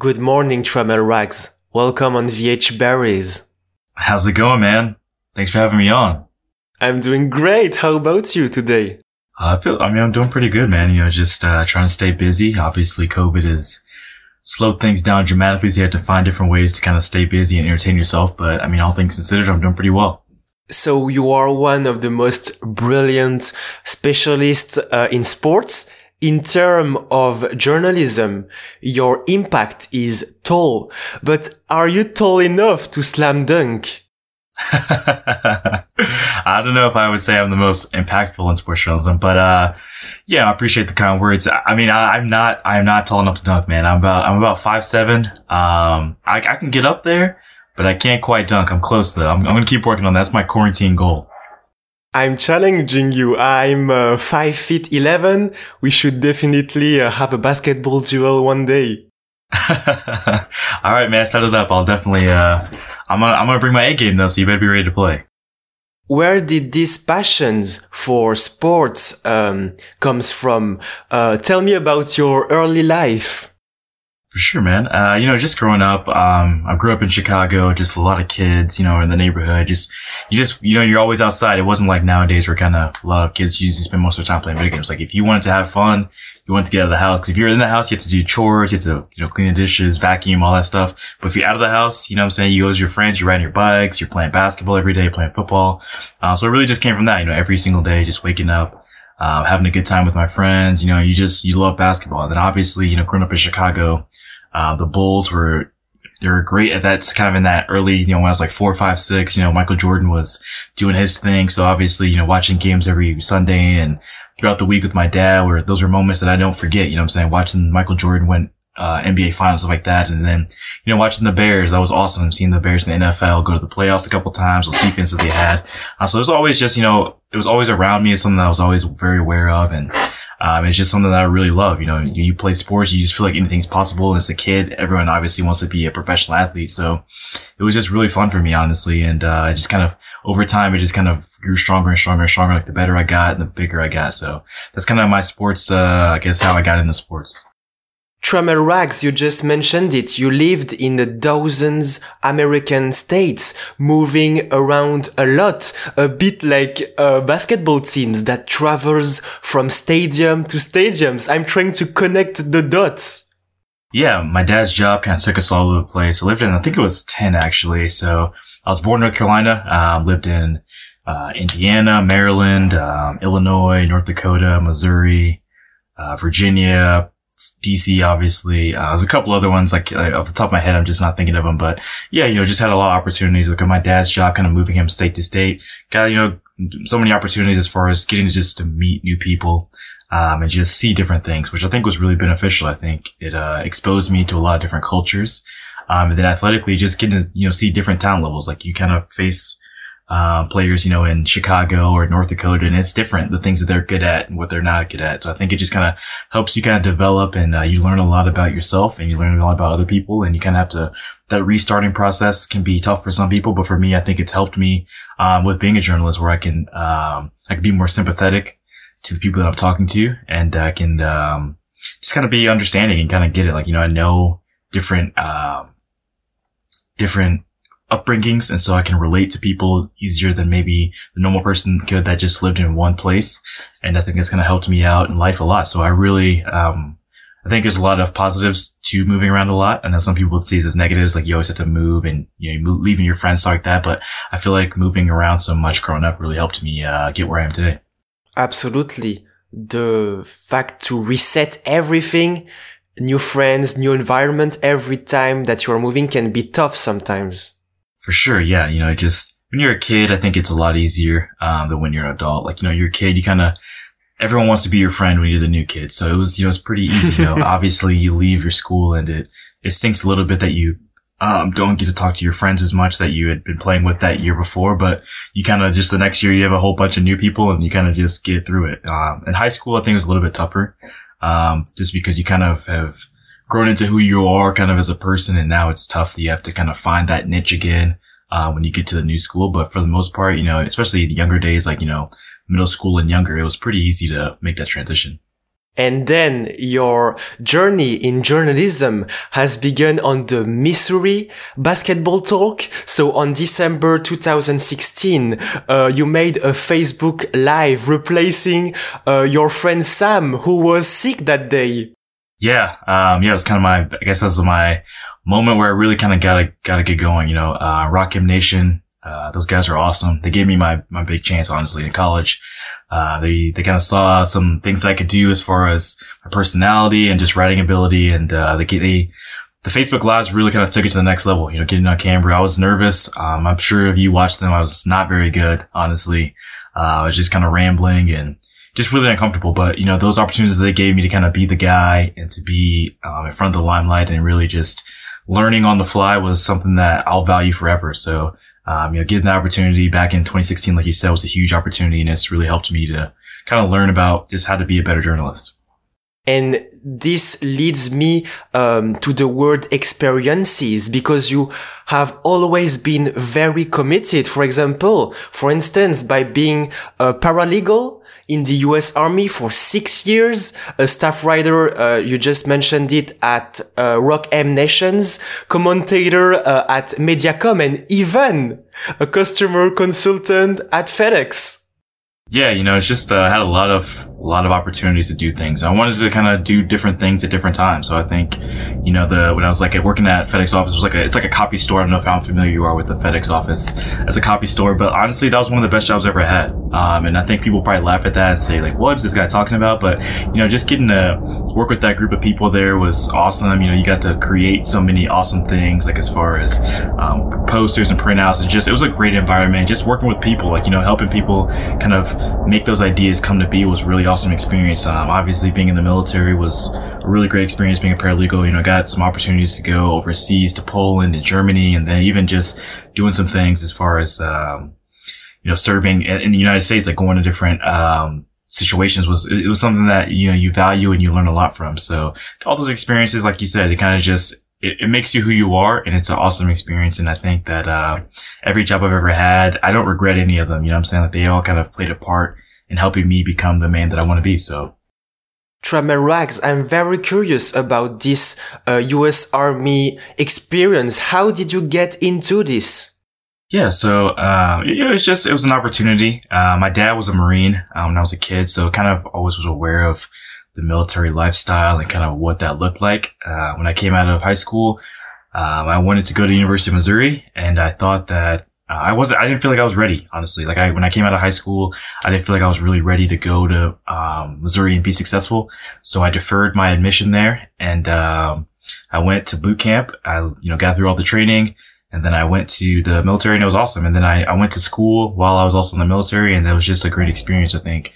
Good morning, Tramel Raggs. Welcome on VH Berries. How's it going, man? Thanks for having me on. I'm doing great. How about you today? Uh, I feel, I mean, I'm doing pretty good, man. You know, just, uh, trying to stay busy. Obviously, COVID has slowed things down dramatically, so you have to find different ways to kind of stay busy and entertain yourself. But I mean, all things considered, I'm doing pretty well. So you are one of the most brilliant specialists uh, in sports. In terms of journalism, your impact is tall, but are you tall enough to slam dunk? I don't know if I would say I'm the most impactful in sports journalism, but uh, yeah, I appreciate the kind words. I mean, I, am not, I'm not tall enough to dunk, man. I'm about, I'm about five seven. Um, I, I can get up there, but I can't quite dunk. I'm close though. I'm, I'm gonna keep working on that. That's my quarantine goal. I'm challenging you. I'm uh, five feet eleven. We should definitely uh, have a basketball duel one day. All right, man, set it up. I'll definitely. Uh, I'm gonna I'm gonna bring my A game though, so you better be ready to play. Where did these passions for sports um, comes from? Uh, tell me about your early life. For sure, man. Uh, you know, just growing up, um, I grew up in Chicago, just a lot of kids, you know, in the neighborhood. Just, you just, you know, you're always outside. It wasn't like nowadays where kind of a lot of kids usually spend most of their time playing video games. Like if you wanted to have fun, you wanted to get out of the house. Cause if you're in the house, you have to do chores, you have to, you know, clean the dishes, vacuum, all that stuff. But if you're out of the house, you know what I'm saying? You go with your friends, you're riding your bikes, you're playing basketball every day, playing football. Uh, so it really just came from that, you know, every single day, just waking up, uh, having a good time with my friends. You know, you just, you love basketball. And then obviously, you know, growing up in Chicago, uh, the Bulls were they were great at that kind of in that early, you know, when I was like four, five, six, you know, Michael Jordan was doing his thing. So obviously, you know, watching games every Sunday and throughout the week with my dad where those were moments that I don't forget, you know what I'm saying? Watching Michael Jordan win, uh, NBA finals, stuff like that. And then, you know, watching the Bears, that was awesome. Seeing the Bears in the NFL go to the playoffs a couple times, those defenses they had. Uh, so it was always just, you know, it was always around me. It's something that I was always very aware of. And, um, it's just something that I really love. You know, you, you, play sports, you just feel like anything's possible. And as a kid, everyone obviously wants to be a professional athlete. So it was just really fun for me, honestly. And, uh, just kind of over time, it just kind of grew stronger and stronger and stronger. Like the better I got and the bigger I got. So that's kind of my sports, uh, I guess how I got into sports. Tramel Raggs, you just mentioned it. You lived in the dozens American states, moving around a lot, a bit like a basketball teams that travels from stadium to stadiums. I'm trying to connect the dots. Yeah, my dad's job kind of took us all over the place. I lived in, I think it was 10 actually. So I was born in North Carolina, uh, lived in, uh, Indiana, Maryland, um, Illinois, North Dakota, Missouri, uh, Virginia, DC, obviously. Uh, there's a couple other ones, like, uh, off the top of my head, I'm just not thinking of them. But yeah, you know, just had a lot of opportunities. Look at my dad's job, kind of moving him state to state. Got, you know, so many opportunities as far as getting to just to meet new people. Um, and just see different things, which I think was really beneficial. I think it, uh, exposed me to a lot of different cultures. Um, and then athletically, just getting to, you know, see different talent levels. Like you kind of face, uh, players, you know, in Chicago or North Dakota, and it's different, the things that they're good at and what they're not good at. So I think it just kind of helps you kind of develop and uh, you learn a lot about yourself and you learn a lot about other people and you kind of have to, that restarting process can be tough for some people, but for me, I think it's helped me, um, with being a journalist where I can, um, I can be more sympathetic to the people that I'm talking to and I can, um, just kind of be understanding and kind of get it. Like, you know, I know different, um, different upbringings. And so I can relate to people easier than maybe the normal person could that just lived in one place. And I think it's kind of helped me out in life a lot. So I really, um, I think there's a lot of positives to moving around a lot. I know some people would see it as negatives, like you always have to move and, you know, leaving your friends like that. But I feel like moving around so much growing up really helped me, uh, get where I am today. Absolutely. The fact to reset everything, new friends, new environment every time that you're moving can be tough sometimes. For sure, yeah. You know, just when you're a kid, I think it's a lot easier um, than when you're an adult. Like, you know, you're a kid, you kind of everyone wants to be your friend when you're the new kid. So it was, you know, it's pretty easy. You know, obviously you leave your school and it it stinks a little bit that you um, don't get to talk to your friends as much that you had been playing with that year before, but you kind of just the next year you have a whole bunch of new people and you kind of just get through it. Um, in high school, I think it was a little bit tougher, um, just because you kind of have grown into who you are kind of as a person. And now it's tough. That you have to kind of find that niche again, uh, when you get to the new school. But for the most part, you know, especially the younger days, like, you know, middle school and younger, it was pretty easy to make that transition. And then your journey in journalism has begun on the Missouri basketball talk. So on December 2016, uh, you made a Facebook live replacing uh, your friend Sam, who was sick that day. Yeah. Um, yeah, it was kind of my, I guess that was my moment where I really kind of gotta, gotta get going, you know, uh, Rock M Nation, uh, those guys are awesome. They gave me my, my big chance, honestly, in college. Uh, they, they kind of saw some things I could do as far as my personality and just writing ability. And, uh, they, they, the Facebook lives really kind of took it to the next level, you know, getting on camera. I was nervous. Um, I'm sure if you watched them, I was not very good, honestly. Uh, I was just kind of rambling and just really uncomfortable. But, you know, those opportunities they gave me to kind of be the guy and to be, um, in front of the limelight and really just learning on the fly was something that I'll value forever. So, um, you know, getting the opportunity back in 2016, like you said, was a huge opportunity and it's really helped me to kind of learn about just how to be a better journalist. And this leads me um, to the word experiences because you have always been very committed. For example, for instance, by being a paralegal in the U.S. Army for six years, a staff writer, uh, you just mentioned it at uh, Rock M Nations, commentator uh, at Mediacom, and even a customer consultant at FedEx. Yeah, you know, it's just uh, had a lot of a lot of opportunities to do things. I wanted to kind of do different things at different times. So I think, you know, the when I was like working at FedEx office, was like a, it's like a copy store. I don't know how familiar you are with the FedEx office as a copy store, but honestly, that was one of the best jobs I ever had. Um, and I think people probably laugh at that and say like, "What's this guy talking about?" But you know, just getting to work with that group of people there was awesome. You know, you got to create so many awesome things, like as far as um, posters and printouts. It just it was a great environment. Just working with people, like you know, helping people kind of make those ideas come to be was really awesome experience. Um, obviously, being in the military was a really great experience. Being a paralegal, you know, got some opportunities to go overseas to Poland and Germany, and then even just doing some things as far as um, you know, serving in the United States, like going to different um, situations was it was something that you know you value and you learn a lot from. So all those experiences, like you said, it kind of just it, it, makes you who you are and it's an awesome experience. And I think that, uh, every job I've ever had, I don't regret any of them. You know I'm saying? Like they all kind of played a part in helping me become the man that I want to be. So. Tramel Raggs, I'm very curious about this uh, U.S. Army experience. How did you get into this? Yeah, so uh, it, was just it was an opportunity. Uh, my dad was a Marine um, when I was a kid, so kind of always was aware of the military lifestyle and kind of what that looked like. Uh, when I came out of high school, um, I wanted to go to the University of Missouri, and I thought that I wasn't. I didn't feel like I was ready, honestly. Like I, when I came out of high school, I didn't feel like I was really ready to go to um, Missouri and be successful. So I deferred my admission there, and um, I went to boot camp. I, you know, got through all the training. And then I went to the military and it was awesome. And then I, I went to school while I was also in the military and that was just a great experience, I think.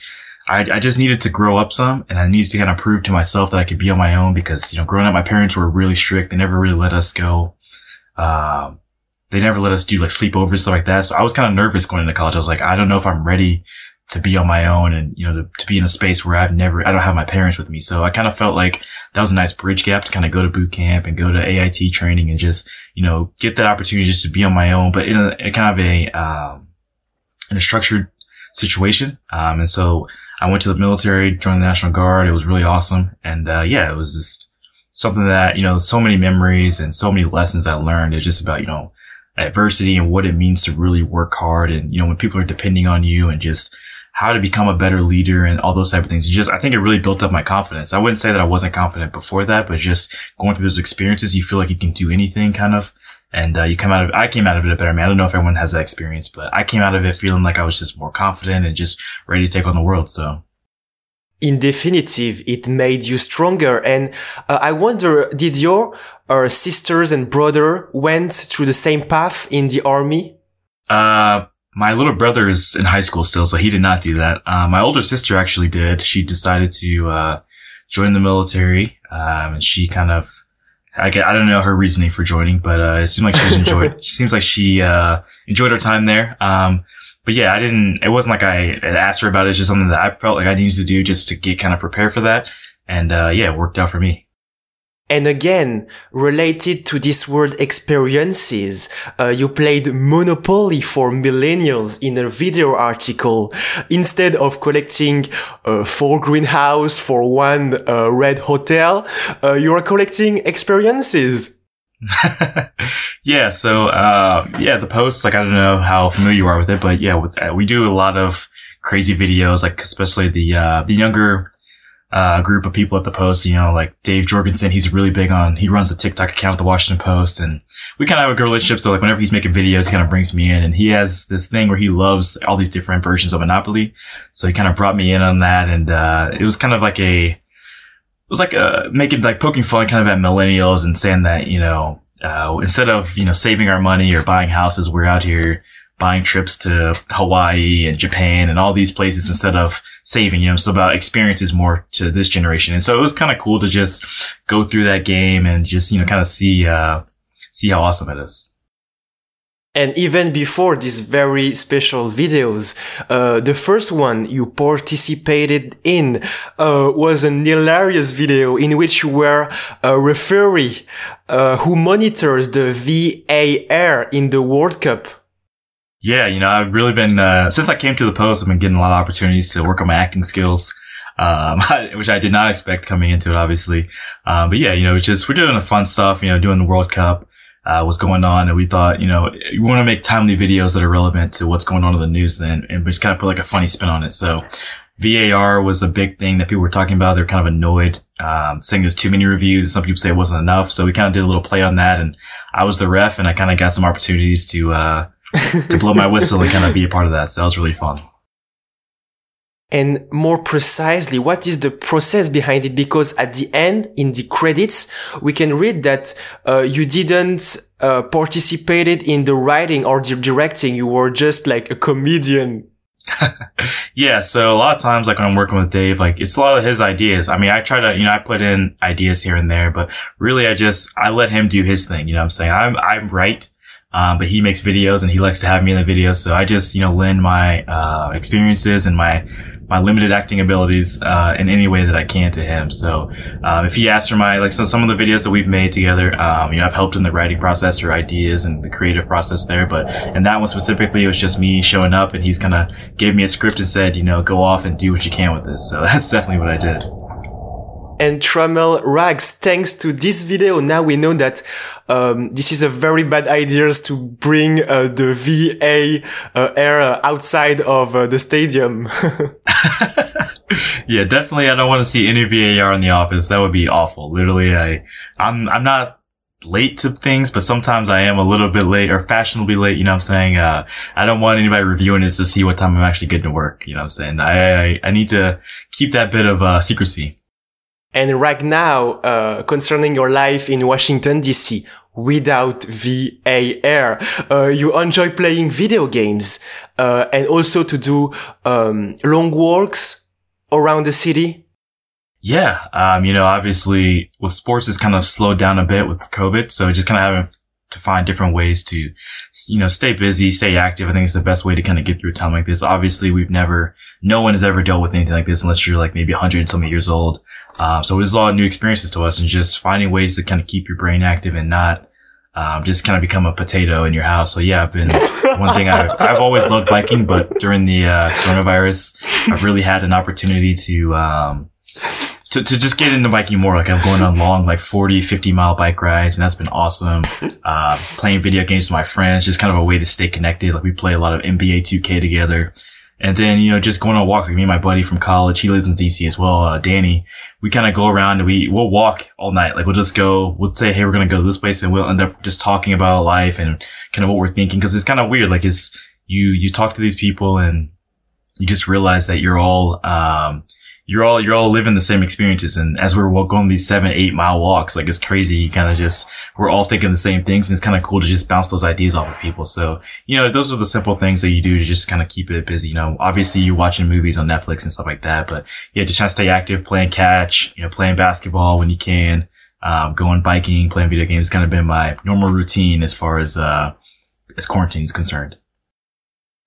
I, I just needed to grow up some and I needed to kind of prove to myself that I could be on my own because, you know, growing up, my parents were really strict. They never really let us go. Um, they never let us do like sleepovers, stuff like that. So I was kind of nervous going into college. I was like, I don't know if I'm ready to be on my own and, you know, to, to be in a space where I've never, I don't have my parents with me. So I kind of felt like that was a nice bridge gap to kind of go to boot camp and go to AIT training and just, you know, get that opportunity just to be on my own, but in a, in kind of a, um, in a structured situation. Um, and so I went to the military, joined the National Guard. It was really awesome. And, uh, yeah, it was just something that, you know, so many memories and so many lessons I learned. It's just about, you know, adversity and what it means to really work hard. And, you know, when people are depending on you and just how to become a better leader and all those type of things. just, I think it really built up my confidence. I wouldn't say that I wasn't confident before that, but just going through those experiences, you feel like you can do anything kind of. And, uh, you come out of, I came out of it a better man. I don't know if everyone has that experience, but I came out of it feeling like I was just more confident and just ready to take on the world. So. In definitive, it made you stronger. And uh, I wonder, did your uh, sisters and brother went through the same path in the army? Uh, my little brother is in high school still, so he did not do that. Uh, my older sister actually did. She decided to, uh, join the military. Um, and she kind of, I get, I don't know her reasoning for joining, but, uh, it seemed like she enjoyed, it seems like she, uh, enjoyed her time there. Um, but yeah, I didn't, it wasn't like I asked her about it. It's just something that I felt like I needed to do just to get kind of prepared for that. And, uh, yeah, it worked out for me. And again, related to this word experiences, uh, you played Monopoly for millennials in a video article. Instead of collecting uh, four greenhouse for one uh, red hotel, uh, you are collecting experiences. yeah. So, uh, yeah, the posts, like, I don't know how familiar you are with it, but yeah, with, uh, we do a lot of crazy videos, like, especially the, uh, the younger, uh, group of people at the Post, you know, like Dave Jorgensen, he's really big on, he runs the TikTok account at the Washington Post and we kind of have a good relationship. So like whenever he's making videos, he kind of brings me in and he has this thing where he loves all these different versions of Monopoly. So he kind of brought me in on that. And, uh, it was kind of like a, was like, uh, making, like poking fun kind of at millennials and saying that, you know, uh, instead of, you know, saving our money or buying houses, we're out here buying trips to Hawaii and Japan and all these places instead of saving, you know, it's about experiences more to this generation. And so it was kind of cool to just go through that game and just, you know, kind of see, uh, see how awesome it is. And even before these very special videos, uh, the first one you participated in uh, was an hilarious video in which you were a referee uh, who monitors the VAR in the World Cup. Yeah, you know, I've really been, uh, since I came to the post, I've been getting a lot of opportunities to work on my acting skills, um, which I did not expect coming into it, obviously. Um, but yeah, you know, just, we're doing the fun stuff, you know, doing the World Cup, uh, what's going on. And we thought, you know, we want to make timely videos that are relevant to what's going on in the news then, and just kind of put like a funny spin on it. So VAR was a big thing that people were talking about. They're kind of annoyed, um, saying there's too many reviews. Some people say it wasn't enough. So we kind of did a little play on that. And I was the ref and I kind of got some opportunities to, uh, to blow my whistle and kind of be a part of that. So that was really fun. And more precisely, what is the process behind it? Because at the end, in the credits, we can read that uh, you didn't uh, participated in the writing or the directing. You were just like a comedian. yeah. So a lot of times, like when I'm working with Dave, like it's a lot of his ideas. I mean, I try to, you know, I put in ideas here and there, but really I just, I let him do his thing. You know what I'm saying? I'm, I'm right um, but he makes videos and he likes to have me in the videos. So I just, you know, lend my, uh, experiences and my, my limited acting abilities, uh, in any way that I can to him. So, um, if he asks for my, like, so some of the videos that we've made together, um, you know, I've helped in the writing process or ideas and the creative process there. But and that one specifically, it was just me showing up and he's kind of gave me a script and said, you know, go off and do what you can with this. So that's definitely what I did and Tramel Raggs. Thanks to this video, now we know that um, this is a very bad idea to bring uh, the VA uh, era outside of uh, the stadium. yeah, definitely. I don't want to see any VAR in the office. That would be awful. Literally, I, I'm, I'm not late to things, but sometimes I am a little bit late or fashionably late. You know what I'm saying? Uh, I don't want anybody reviewing this to see what time I'm actually getting to work. You know what I'm saying? I, I, I need to keep that bit of, uh, secrecy. And right now, uh, concerning your life in Washington DC, without VAR, uh, you enjoy playing video games, uh, and also to do, um, long walks around the city. Yeah. Um, you know, obviously with sports, it's kind of slowed down a bit with COVID. So just kind of having to find different ways to, you know, stay busy, stay active. I think it's the best way to kind of get through a time like this. Obviously, we've never, no one has ever dealt with anything like this unless you're like maybe 100 something years old. Um, so it was a lot of new experiences to us and just finding ways to kind of keep your brain active and not, um, just kind of become a potato in your house. So yeah, I've been one thing I've, I've always loved biking, but during the, uh, coronavirus, I've really had an opportunity to, um, to, to just get into biking more. Like I'm going on long, like 40, 50 mile bike rides. And that's been awesome. Uh, playing video games with my friends, just kind of a way to stay connected. Like we play a lot of NBA 2K together. And then, you know, just going on walks. Like me and my buddy from college, he lives in DC as well, uh, Danny. We kind of go around and we, we'll walk all night. Like we'll just go, we'll say, Hey, we're going to go to this place and we'll end up just talking about life and kind of what we're thinking. Cause it's kind of weird. Like it's, you, you talk to these people and you just realize that you're all, um, you're all you're all living the same experiences. And as we're going these seven, eight mile walks, like it's crazy. You kind of just we're all thinking the same things, and it's kind of cool to just bounce those ideas off of people. So you know, those are the simple things that you do to just kind of keep it busy. You know, obviously you're watching movies on Netflix and stuff like that, but yeah, just trying to stay active, playing catch, you know, playing basketball when you can, um, going biking, playing video games. Kind of been my normal routine as far as uh as quarantine is concerned.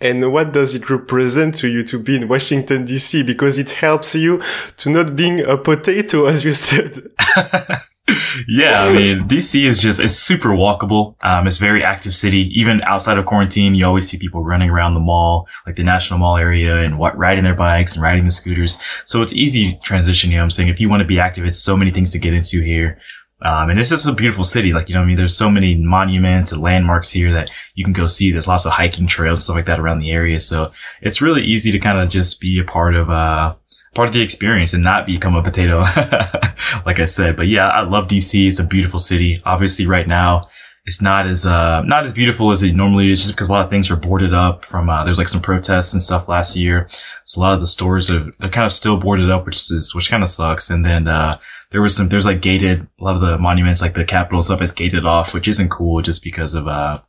And what does it represent to you to be in Washington DC? Because it helps you to not being a potato, as you said. yeah, I mean, DC is just, it's super walkable. Um, it's very active city. Even outside of quarantine, you always see people running around the mall, like the National Mall area and what, riding their bikes and riding the scooters. So it's easy transition, you know what I'm saying? If you want to be active, it's so many things to get into here. Um, and it's just a beautiful city. Like, you know, I mean, there's so many monuments and landmarks here that you can go see. There's lots of hiking trails, stuff like that around the area. So it's really easy to kind of just be a part of, uh, part of the experience and not become a potato, like I said. But yeah, I love DC. It's a beautiful city. Obviously right now, it's not as, uh, not as beautiful as it normally is just because a lot of things are boarded up from, uh, there's like some protests and stuff last year. So a lot of the stores are, they're kind of still boarded up, which is, which kind of sucks. And then, uh, there was some, there's like gated, a lot of the monuments, like the Capitol stuff is gated off, which isn't cool just because of, uh,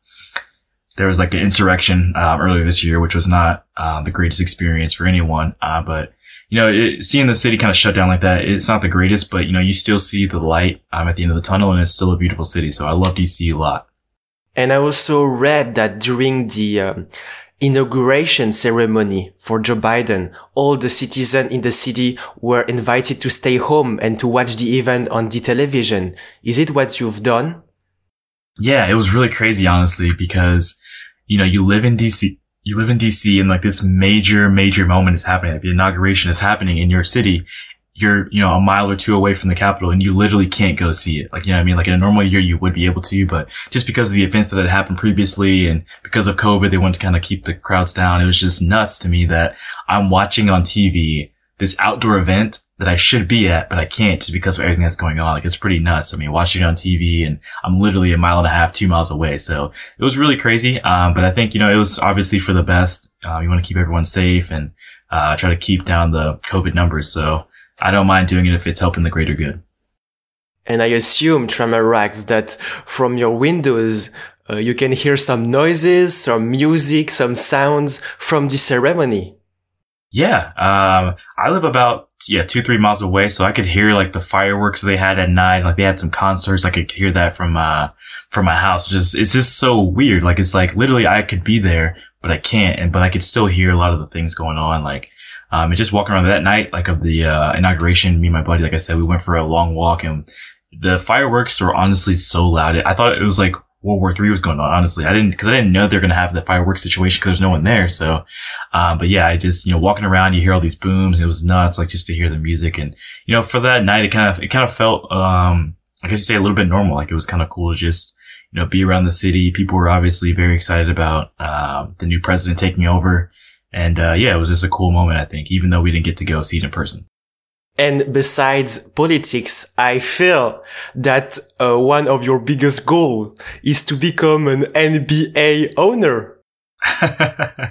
there was like an insurrection, um, earlier this year, which was not, uh, the greatest experience for anyone. Uh, but, you know, it, seeing the city kind of shut down like that, it's not the greatest, but you know, you still see the light um, at the end of the tunnel and it's still a beautiful city. So I love DC a lot. And I also read that during the um, inauguration ceremony for Joe Biden, all the citizens in the city were invited to stay home and to watch the event on the television. Is it what you've done? Yeah, it was really crazy, honestly, because, you know, you live in DC, you live in DC and like this major, major moment is happening. Like the inauguration is happening in your city. You're, you know, a mile or two away from the Capitol and you literally can't go see it. Like, you know I mean? Like in a normal year, you would be able to, but just because of the events that had happened previously and because of COVID, they wanted to kind of keep the crowds down. It was just nuts to me that I'm watching on TV this outdoor event that I should be at, but I can't just because of everything that's going on. Like it's pretty nuts. I mean, watching it on TV and I'm literally a mile and a half, two miles away. So it was really crazy. Um, but I think, you know, it was obviously for the best. Uh, you want to keep everyone safe and, uh, try to keep down the COVID numbers. So I don't mind doing it if it's helping the greater good. And I assume, Tramel Raggs, that from your windows, uh, you can hear some noises, some music, some sounds from the ceremony. Yeah, um, I live about yeah two three miles away, so I could hear like the fireworks they had at night. Like they had some concerts, I could hear that from uh from my house. Just it's just so weird. Like it's like literally I could be there, but I can't, and but I could still hear a lot of the things going on. Like um, and just walking around that night, like of the uh, inauguration, me and my buddy, like I said, we went for a long walk, and the fireworks were honestly so loud. I thought it was like World War Three was going on. Honestly, I didn't because I didn't know they're going to have the fireworks situation because there's no one there. So, um, but yeah, I just you know walking around, you hear all these booms. It was nuts, like just to hear the music, and you know for that night, it kind of it kind of felt um, I guess you say a little bit normal. Like it was kind of cool to just you know be around the city. People were obviously very excited about uh, the new president taking over, and uh, yeah, it was just a cool moment. I think, even though we didn't get to go see it in person. And besides politics, I feel that uh, one of your biggest goal is to become an NBA owner. uh,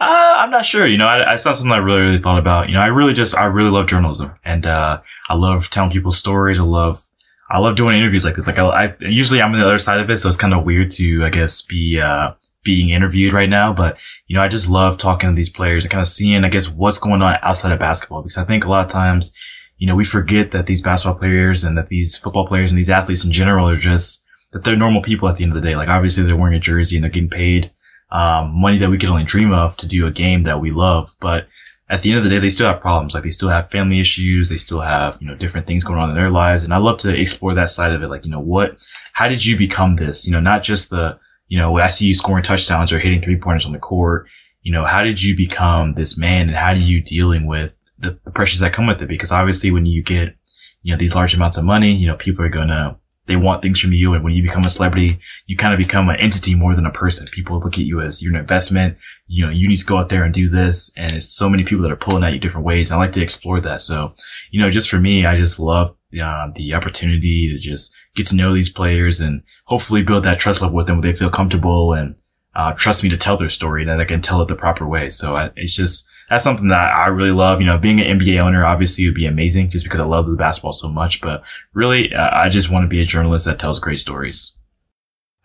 I'm not sure. You know, I, it's not something I really, really thought about. You know, I really just, I really love journalism and, uh, I love telling people stories. I love, I love doing interviews like this. Like I, I usually I'm on the other side of it. So it's kind of weird to, I guess, be, uh, being interviewed right now, but you know, I just love talking to these players and kind of seeing, I guess, what's going on outside of basketball because I think a lot of times, you know, we forget that these basketball players and that these football players and these athletes in general are just that they're normal people at the end of the day. Like obviously they're wearing a jersey and they're getting paid um, money that we could only dream of to do a game that we love, but at the end of the day, they still have problems. Like they still have family issues. They still have, you know, different things going on in their lives. And I love to explore that side of it. Like, you know, what, how did you become this? You know, not just the, you know, when I see you scoring touchdowns or hitting three pointers on the court, you know, how did you become this man and how do you dealing with the, the pressures that come with it? Because obviously when you get, you know, these large amounts of money, you know, people are going to, they want things from you. And when you become a celebrity, you kind of become an entity more than a person. People look at you as you're an investment. You know, you need to go out there and do this. And it's so many people that are pulling at you different ways. I like to explore that. So, you know, just for me, I just love uh, the opportunity to just get to know these players and hopefully build that trust level with them where they feel comfortable and uh, trust me to tell their story and that I can tell it the proper way. So I, it's just, that's something that I really love. You know, being an NBA owner obviously would be amazing just because I love the basketball so much, but really, uh, I just want to be a journalist that tells great stories.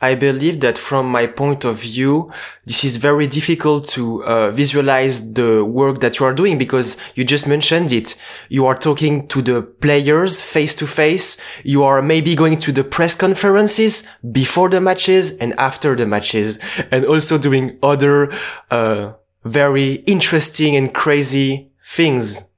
I believe that from my point of view, this is very difficult to uh, visualize the work that you are doing because you just mentioned it. You are talking to the players face to face. You are maybe going to the press conferences before the matches and after the matches and also doing other, uh, very interesting and crazy things.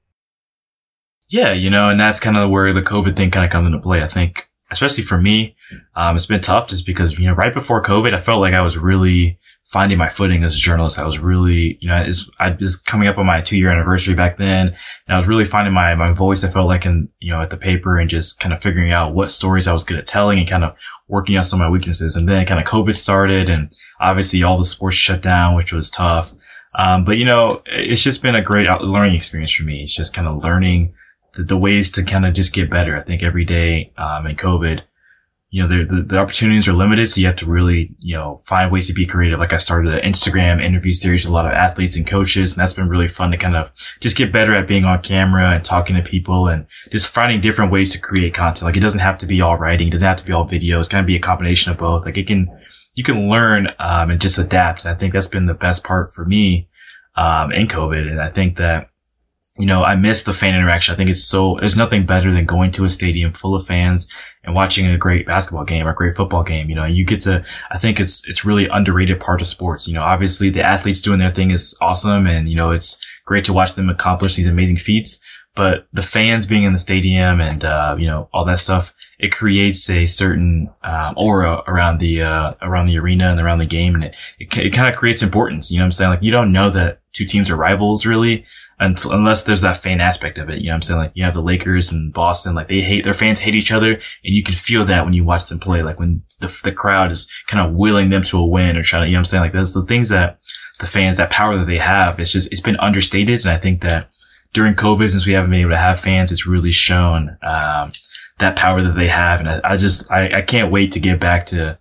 Yeah, you know, and that's kind of where the COVID thing kind of comes into play. I think, especially for me, um, it's been tough just because, you know, right before COVID, I felt like I was really finding my footing as a journalist. I was really, you know, is I was coming up on my two year anniversary back then and I was really finding my, my voice. I felt like in, you know, at the paper and just kind of figuring out what stories I was good at telling and kind of working on some of my weaknesses. And then kind of COVID started and obviously all the sports shut down, which was tough. Um, but you know, it's just been a great learning experience for me. It's just kind of learning the, the ways to kind of just get better. I think every day, um, in COVID, you know, the, the opportunities are limited. So you have to really, you know, find ways to be creative. Like I started an Instagram interview series with a lot of athletes and coaches. And that's been really fun to kind of just get better at being on camera and talking to people and just finding different ways to create content. Like it doesn't have to be all writing. It doesn't have to be all video. It's of be a combination of both. Like it can, you can learn, um, and just adapt. And I think that's been the best part for me, um, in COVID. And I think that, you know, I miss the fan interaction. I think it's so, there's nothing better than going to a stadium full of fans and watching a great basketball game or a great football game. You know, you get to, I think it's, it's really underrated part of sports. You know, obviously the athletes doing their thing is awesome. And, you know, it's great to watch them accomplish these amazing feats, but the fans being in the stadium and, uh, you know, all that stuff, it creates a certain, um, aura around the, uh, around the arena and around the game. And it, it, it kind of creates importance. You know what I'm saying? Like you don't know that two teams are rivals really until, unless there's that fan aspect of it. You know what I'm saying? Like you have the Lakers and Boston, like they hate, their fans hate each other. And you can feel that when you watch them play, like when the, the crowd is kind of willing them to a win or trying to, you know what I'm saying? Like those the things that the fans, that power that they have, it's just, it's been understated. And I think that during COVID, since we haven't been able to have fans, it's really shown, um, that power that they have. And I, I just, I, I can't wait to get back to,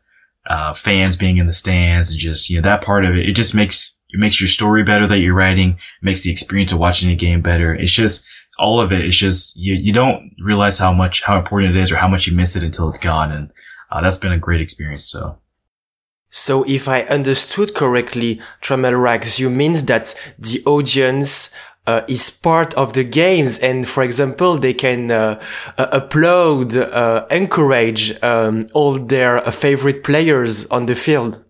uh, fans being in the stands and just, you know, that part of it, it just makes, it makes your story better that you're writing, makes the experience of watching a game better. It's just, all of it. It's just, you, you don't realize how much, how important it is or how much you miss it until it's gone. And uh, that's been a great experience. So. So if I understood correctly, Tramel Raggs, you means that the audience uh, is part of the games and for example they can uh, uh, upload uh, encourage um, all their favorite players on the field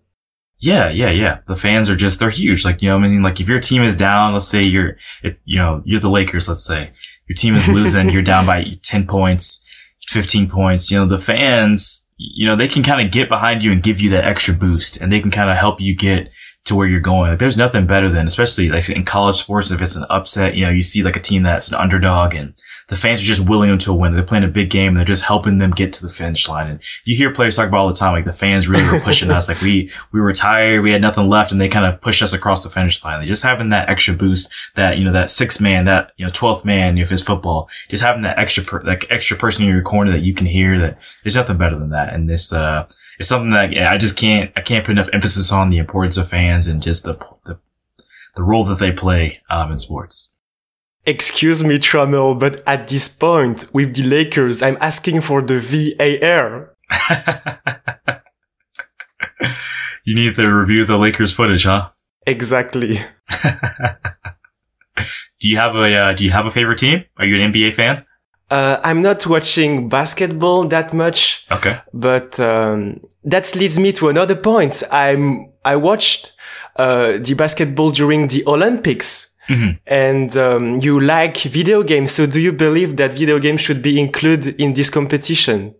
yeah, yeah, yeah. The fans are just, they're huge. Like, you know, I mean, like if your team is down, let's say you're, it, you know, you're the Lakers, let's say your team is losing, you're down by 10 points, 15 points, you know, the fans, you know, they can kind of get behind you and give you that extra boost and they can kind of help you get to where you're going. Like, there's nothing better than, especially like in college sports, if it's an upset, you know, you see like a team that's an underdog and the fans are just willing them to win. They're playing a big game. And they're just helping them get to the finish line. And you hear players talk about all the time, like the fans really were pushing us. Like we, we were tired. We had nothing left and they kind of pushed us across the finish line. They just having that extra boost that, you know, that sixth man, that, you know, 12th man, if it's football, just having that extra, per, extra person in your corner that you can hear that there's nothing better than that. And this, uh, it's something that yeah, I just can't I can't put enough emphasis on the importance of fans and just the the, the role that they play um, in sports. Excuse me, Tramel, but at this point with the Lakers, I'm asking for the VAR. you need to review the Lakers footage, huh? Exactly. do you have a uh, Do you have a favorite team? Are you an NBA fan? Uh, I'm not watching basketball that much. Okay. But um, that leads me to another point. I'm I watched uh, the basketball during the Olympics. Mm-hmm. And um, you like video games, so do you believe that video games should be included in this competition?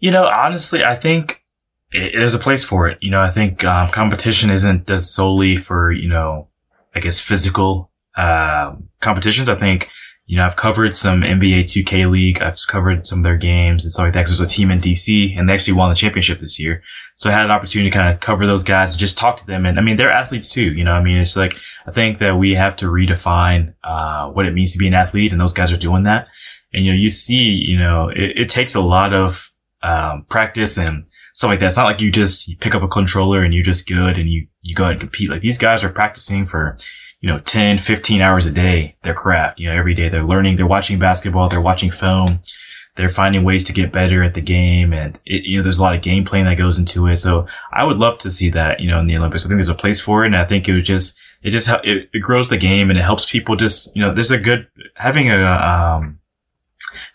You know, honestly, I think it, there's a place for it. You know, I think um, competition isn't just solely for you know, I guess physical uh, competitions. I think you know, I've covered some NBA 2K League. I've covered some of their games and stuff like that. Cause there's a team in DC and they actually won the championship this year. So I had an opportunity to kind of cover those guys and just talk to them. And I mean, they're athletes too. You know, I mean, it's like, I think that we have to redefine, uh, what it means to be an athlete and those guys are doing that. And, you know, you see, you know, it, it takes a lot of, um, practice and stuff like that. It's not like you just you pick up a controller and you're just good and you, you go ahead and compete. Like these guys are practicing for, you know, 10, 15 hours a day, their craft, you know, every day they're learning, they're watching basketball, they're watching film, they're finding ways to get better at the game. And it, you know, there's a lot of game playing that goes into it. So I would love to see that, you know, in the Olympics. I think there's a place for it. And I think it was just, it just, it, it grows the game and it helps people just, you know, there's a good, having a, um,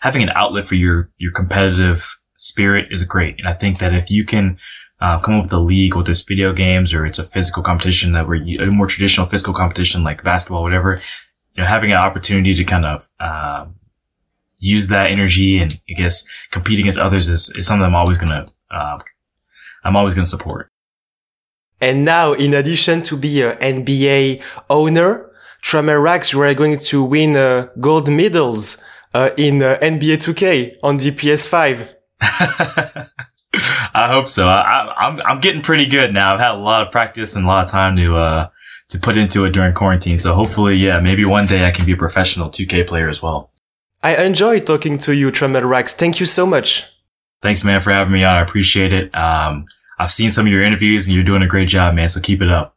having an outlet for your, your competitive spirit is great. And I think that if you can, uh, come up with a league, whether it's video games or it's a physical competition that where you, a more traditional physical competition like basketball, whatever, you know, having an opportunity to kind of, um, use that energy and I guess compete against others is, is something I'm always gonna uh, I'm always gonna support. And now, in addition to be an NBA owner, Raggs, you are going to win uh, gold medals uh, in uh, NBA 2K on the PS5. I hope so. I, I'm I'm getting pretty good now. I've had a lot of practice and a lot of time to uh to put into it during quarantine. So hopefully, yeah, maybe one day I can be a professional 2K player as well. I enjoy talking to you, Tramel Rex. Thank you so much. Thanks, man, for having me on. I appreciate it. Um, I've seen some of your interviews and you're doing a great job, man. So keep it up.